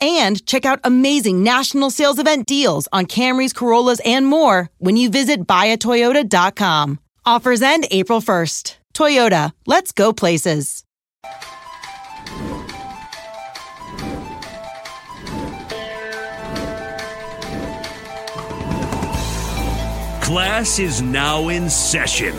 and check out amazing national sales event deals on Camrys, Corollas, and more when you visit buyatoyota.com. Offers end April 1st. Toyota, let's go places. Class is now in session.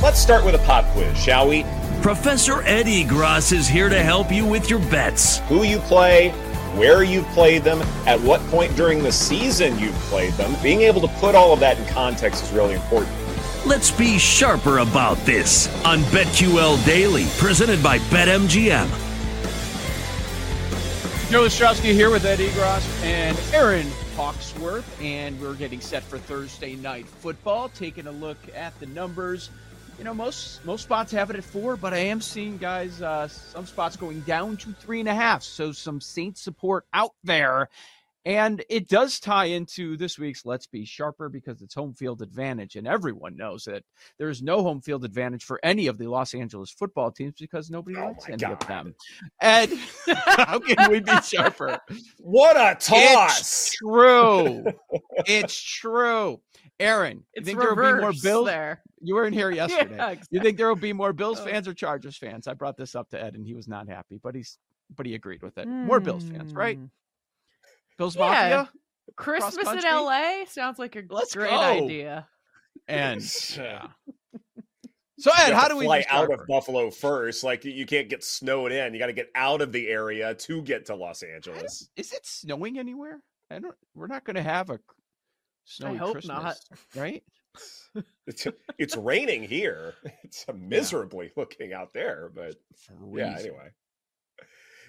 Let's start with a pop quiz, shall we? Professor Ed Egros is here to help you with your bets. Who you play, where you've played them, at what point during the season you've played them. Being able to put all of that in context is really important. Let's be sharper about this on BetQL Daily, presented by BetMGM. Joe Ostrowski here with Ed Egros and Aaron Hawksworth, and we're getting set for Thursday night football. Taking a look at the numbers. You know, most most spots have it at four, but I am seeing guys uh, some spots going down to three and a half. So some Saints support out there. And it does tie into this week's Let's Be Sharper because it's home field advantage. And everyone knows that there's no home field advantage for any of the Los Angeles football teams because nobody Oh likes any God. of them. And how can we be sharper? What a toss. It's toss! true. it's true. Aaron, you think there will be more Bills? there. You weren't here yesterday. Yeah, You think there will be more Bills fans or Chargers fans? I brought this up to Ed and he was not happy, but he's but he agreed with it. More Bills fans, right? Hmm. Bills Yeah. Mafia Christmas in? LA sounds like a Let's great go. idea. and yeah. So Ed, have how to do we fly out of? Buffalo first? Like you can't get snowed in. You got to get out of the area to get to Los Angeles. Is it snowing anywhere? I don't. We're not going to have a snowy hope Christmas, not. right? It's, it's raining here. It's miserably looking out there, but yeah. Anyway.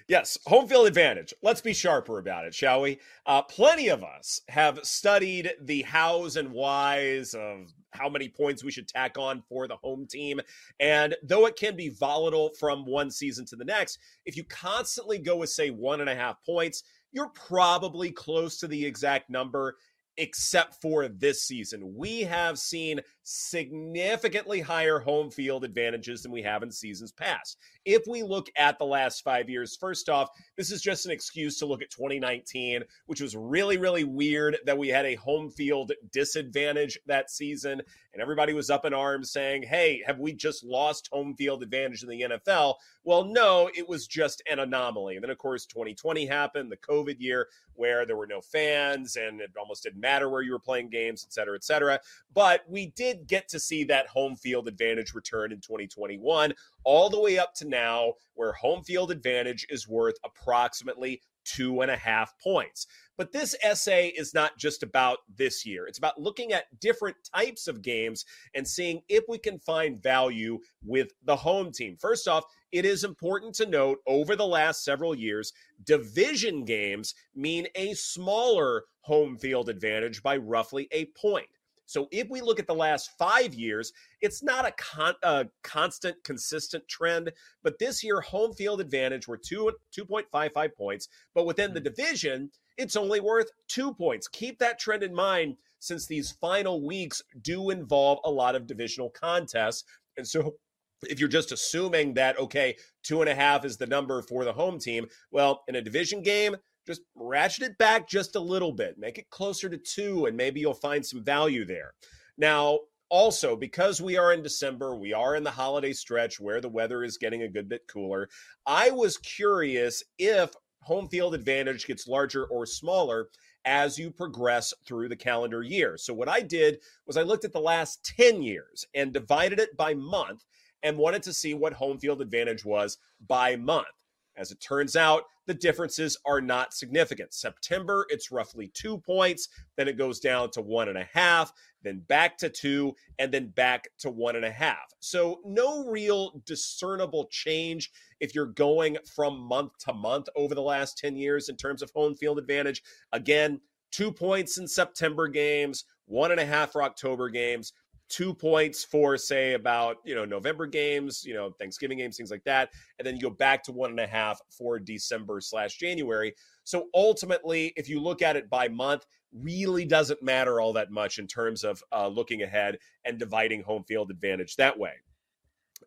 Yes, home field advantage. Let's be sharper about it, shall we? Uh, plenty of us have studied the hows and whys of how many points we should tack on for the home team. And though it can be volatile from one season to the next, if you constantly go with, say, one and a half points, you're probably close to the exact number, except for this season. We have seen significantly higher home field advantages than we have in seasons past. If we look at the last five years, first off, this is just an excuse to look at 2019, which was really, really weird that we had a home field disadvantage that season. And everybody was up in arms saying, hey, have we just lost home field advantage in the NFL? Well, no, it was just an anomaly. And then, of course, 2020 happened, the COVID year, where there were no fans and it almost didn't matter where you were playing games, et cetera, et cetera. But we did get to see that home field advantage return in 2021, all the way up to now, where home field advantage is worth approximately two and a half points. But this essay is not just about this year. It's about looking at different types of games and seeing if we can find value with the home team. First off, it is important to note over the last several years, division games mean a smaller home field advantage by roughly a point. So if we look at the last five years, it's not a, con- a constant, consistent trend. But this year, home field advantage were two 2.55 points. But within the mm. division, it's only worth two points. Keep that trend in mind since these final weeks do involve a lot of divisional contests. And so if you're just assuming that, okay, two and a half is the number for the home team, well, in a division game, just ratchet it back just a little bit, make it closer to two, and maybe you'll find some value there. Now, also, because we are in December, we are in the holiday stretch where the weather is getting a good bit cooler. I was curious if home field advantage gets larger or smaller as you progress through the calendar year. So, what I did was I looked at the last 10 years and divided it by month and wanted to see what home field advantage was by month. As it turns out, the differences are not significant. September, it's roughly two points. Then it goes down to one and a half, then back to two, and then back to one and a half. So, no real discernible change if you're going from month to month over the last 10 years in terms of home field advantage. Again, two points in September games, one and a half for October games two points for say about you know november games you know thanksgiving games things like that and then you go back to one and a half for december slash january so ultimately if you look at it by month really doesn't matter all that much in terms of uh, looking ahead and dividing home field advantage that way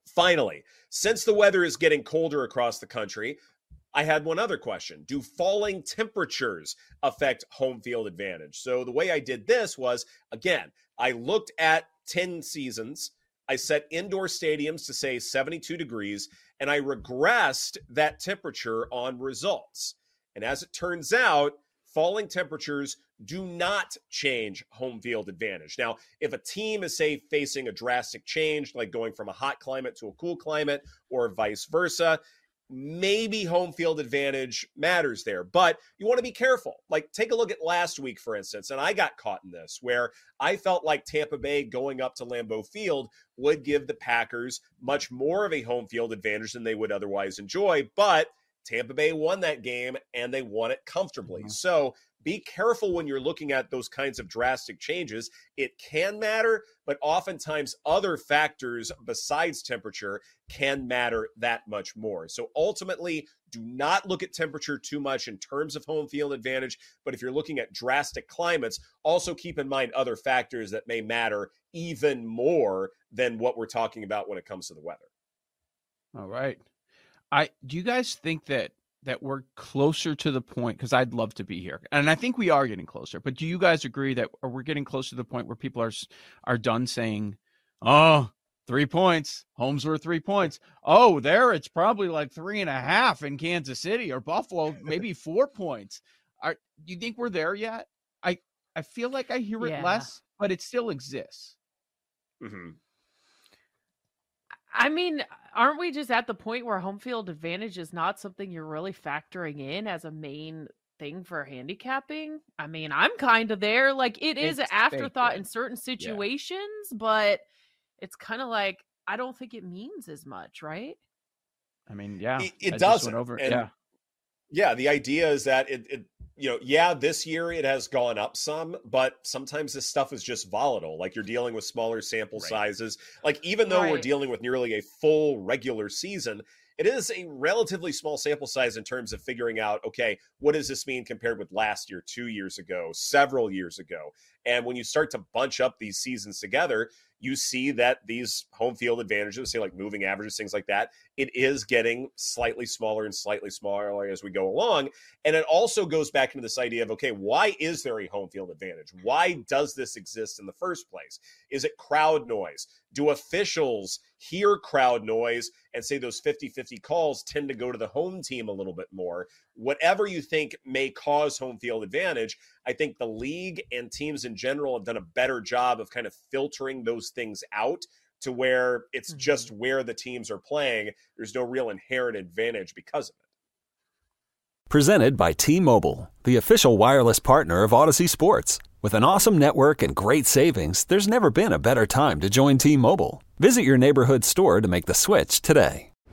finally since the weather is getting colder across the country I had one other question. Do falling temperatures affect home field advantage? So the way I did this was again, I looked at 10 seasons. I set indoor stadiums to say 72 degrees, and I regressed that temperature on results. And as it turns out, falling temperatures do not change home field advantage. Now, if a team is, say, facing a drastic change, like going from a hot climate to a cool climate, or vice versa, maybe home field advantage matters there, but you want to be careful. Like, take a look at last week, for instance, and I got caught in this where I felt like Tampa Bay going up to Lambeau Field would give the Packers much more of a home field advantage than they would otherwise enjoy. But Tampa Bay won that game and they won it comfortably. Mm-hmm. So be careful when you're looking at those kinds of drastic changes. It can matter, but oftentimes other factors besides temperature can matter that much more. So ultimately, do not look at temperature too much in terms of home field advantage. But if you're looking at drastic climates, also keep in mind other factors that may matter even more than what we're talking about when it comes to the weather. All right. I do you guys think that that we're closer to the point because I'd love to be here, and I think we are getting closer. But do you guys agree that we're getting close to the point where people are are done saying, "Oh, three points, homes were three points. Oh, there it's probably like three and a half in Kansas City or Buffalo, maybe four points." Are do you think we're there yet? I I feel like I hear it yeah. less, but it still exists. Mm-hmm. I mean, aren't we just at the point where home field advantage is not something you're really factoring in as a main thing for handicapping? I mean, I'm kind of there. Like it is it's an afterthought in certain situations, yeah. but it's kind of like I don't think it means as much, right? I mean, yeah, it, it doesn't. Over, yeah, yeah. The idea is that it, it you know, yeah, this year it has gone up some, but sometimes this stuff is just volatile. Like you're dealing with smaller sample right. sizes. Like even though right. we're dealing with nearly a full regular season, it is a relatively small sample size in terms of figuring out, okay, what does this mean compared with last year, two years ago, several years ago? And when you start to bunch up these seasons together, you see that these home field advantages, say like moving averages, things like that, it is getting slightly smaller and slightly smaller as we go along. And it also goes back into this idea of okay, why is there a home field advantage? Why does this exist in the first place? Is it crowd noise? Do officials hear crowd noise and say those 50 50 calls tend to go to the home team a little bit more? Whatever you think may cause home field advantage, I think the league and teams in general have done a better job of kind of filtering those things out to where it's mm-hmm. just where the teams are playing. There's no real inherent advantage because of it. Presented by T Mobile, the official wireless partner of Audacy Sports. With an awesome network and great savings, there's never been a better time to join T Mobile. Visit your neighborhood store to make the switch today.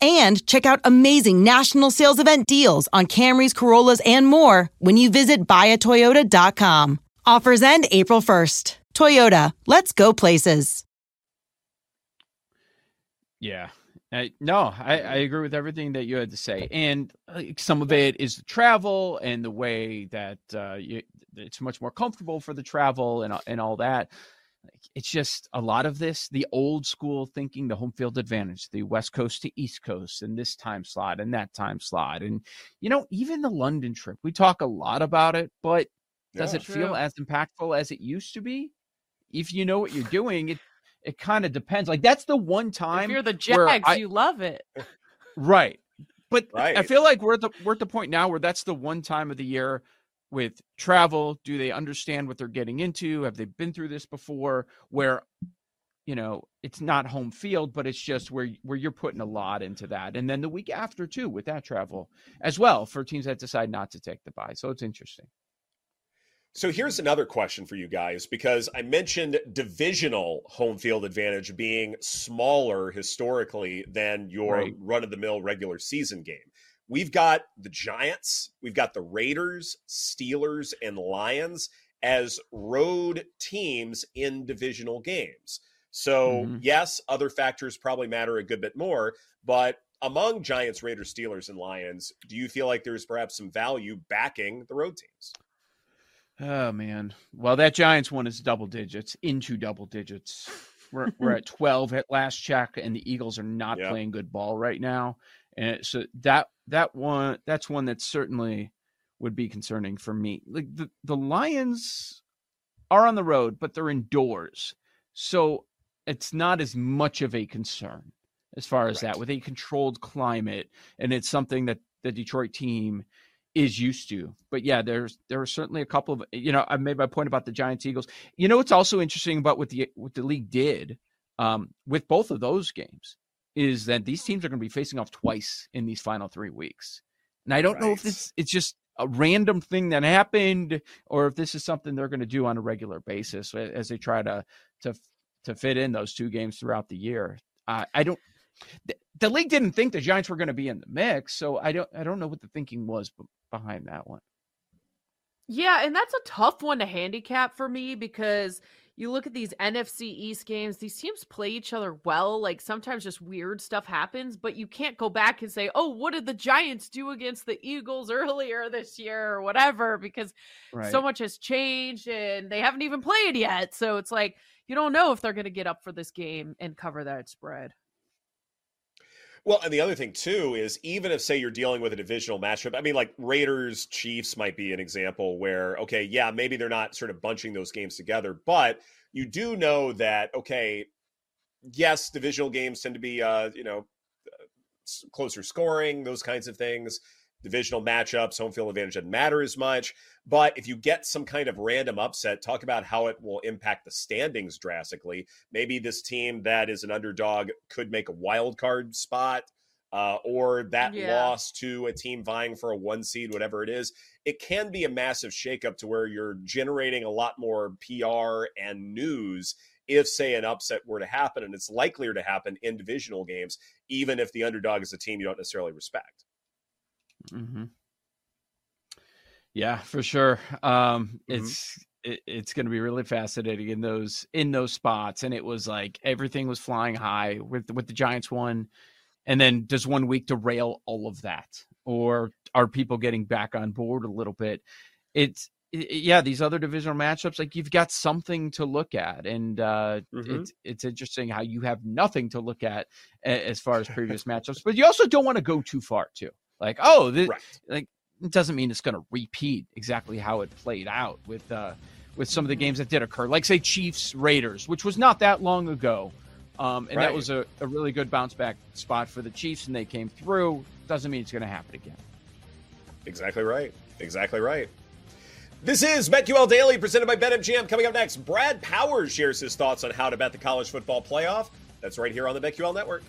and check out amazing national sales event deals on Camrys, Corollas, and more when you visit buyatoyota.com. Offers end April 1st. Toyota, let's go places. Yeah. I, no, I, I agree with everything that you had to say, and like, some of it is the travel and the way that uh, you, it's much more comfortable for the travel and and all that. It's just a lot of this, the old school thinking, the home field advantage, the West Coast to East Coast, and this time slot and that time slot, and you know even the London trip. We talk a lot about it, but does Yeah. it feel as impactful as it used to be? If you know what you're doing, it it kind of depends. Like that's the one time If you're the Jags, I- you love it. Right. But I feel like we're at the we're at the point now where that's the one time of the year with travel. Do they understand what they're getting into? Have they been through this before? Where you know it's not home field, but it's just where where you're putting a lot into that. And then the week after too with that travel as well for teams that decide not to take the bye. So it's interesting. So here's another question for you guys because I mentioned divisional home field advantage being smaller historically than your Right. run of the mill regular season game. We've got the Giants, we've got the Raiders, Steelers, and Lions as road teams in divisional games. So, Mhm. yes, other factors probably matter a good bit more, but among Giants, Raiders, Steelers, and Lions, do you feel like there's perhaps some value backing the road teams? Oh man. Well, that Giants one is double digits into double digits. We're we're at 12 at last check and the Eagles are not Yeah. playing good ball right now. And so that that one that's one that certainly would be concerning for me. Like the the Lions are on the road, but they're indoors. So it's not as much of a concern. as far as right. that with a controlled climate, and it's something that the Detroit team is used to. But yeah, there's there are certainly a couple of you know I made my point about the Giants Eagles. You know what's also interesting about what the what the league did um, with both of those games is that these teams are going to be facing off twice in these final three weeks, and I don't right. know if it's it's just a random thing that happened or if this is something they're going to do on a regular basis as they try to to to fit in those two games throughout the year. Uh, I don't. The, the league didn't think the Giants were going to be in the mix, so I don't. I don't know what the thinking was behind that one. Yeah, and that's a tough one to handicap for me because you look at these NFC East games, these teams play each other well. Like sometimes just weird stuff happens, but you can't go back and say, oh, what did the Giants do against the Eagles earlier this year or whatever, because right. so much has changed and they haven't even played yet. So it's like, you don't know if they're going to get up for this game and cover that spread. Well, and the other thing too is even if say you're dealing with a divisional matchup, I mean like Raiders Chiefs might be an example where okay, yeah, maybe they're not sort of bunching those games together, but you do know that okay, yes, divisional games tend to be uh, you know, uh, closer scoring, those kinds of things divisional matchups, home field advantage doesn't matter as much. But if you get some kind of random upset, talk about how it will impact the standings drastically. Maybe this team that is an underdog could make a wild card spot. Uh, or that yeah. loss to a team vying for a one seed, whatever it is, it can be a massive shakeup to where you're generating a lot more PR and news if, say, an upset were to happen, and it's likelier to happen in divisional games, even if the underdog is a team you don't necessarily respect. Mm-hmm. Yeah, for sure. Um, mm-hmm. It's it, it's going to be really fascinating in those in those spots, and it was like everything was flying high with with the Giants one, and then does one week derail all of that, or are people getting back on board a little bit? It's yeah, these other divisional matchups, like you've got something to look at, and uh, mm-hmm. it's it's interesting how you have nothing to look at as far as previous matchups, but you also don't want to go too far too. Like, oh, this, right. like it doesn't mean it's going to repeat exactly how it played out with uh, with some of the games that did occur, like say Chiefs Raiders, which was not that long ago, um, and right. that was a, a really good bounce back spot for the Chiefs, and they came through. Doesn't mean it's going to happen again. Exactly right. Exactly right. This is BetQL Daily presented by BetMGM. Coming up next, Brad Powers shares his thoughts on how to bet the college football playoff. That's right here on the BetQL Network.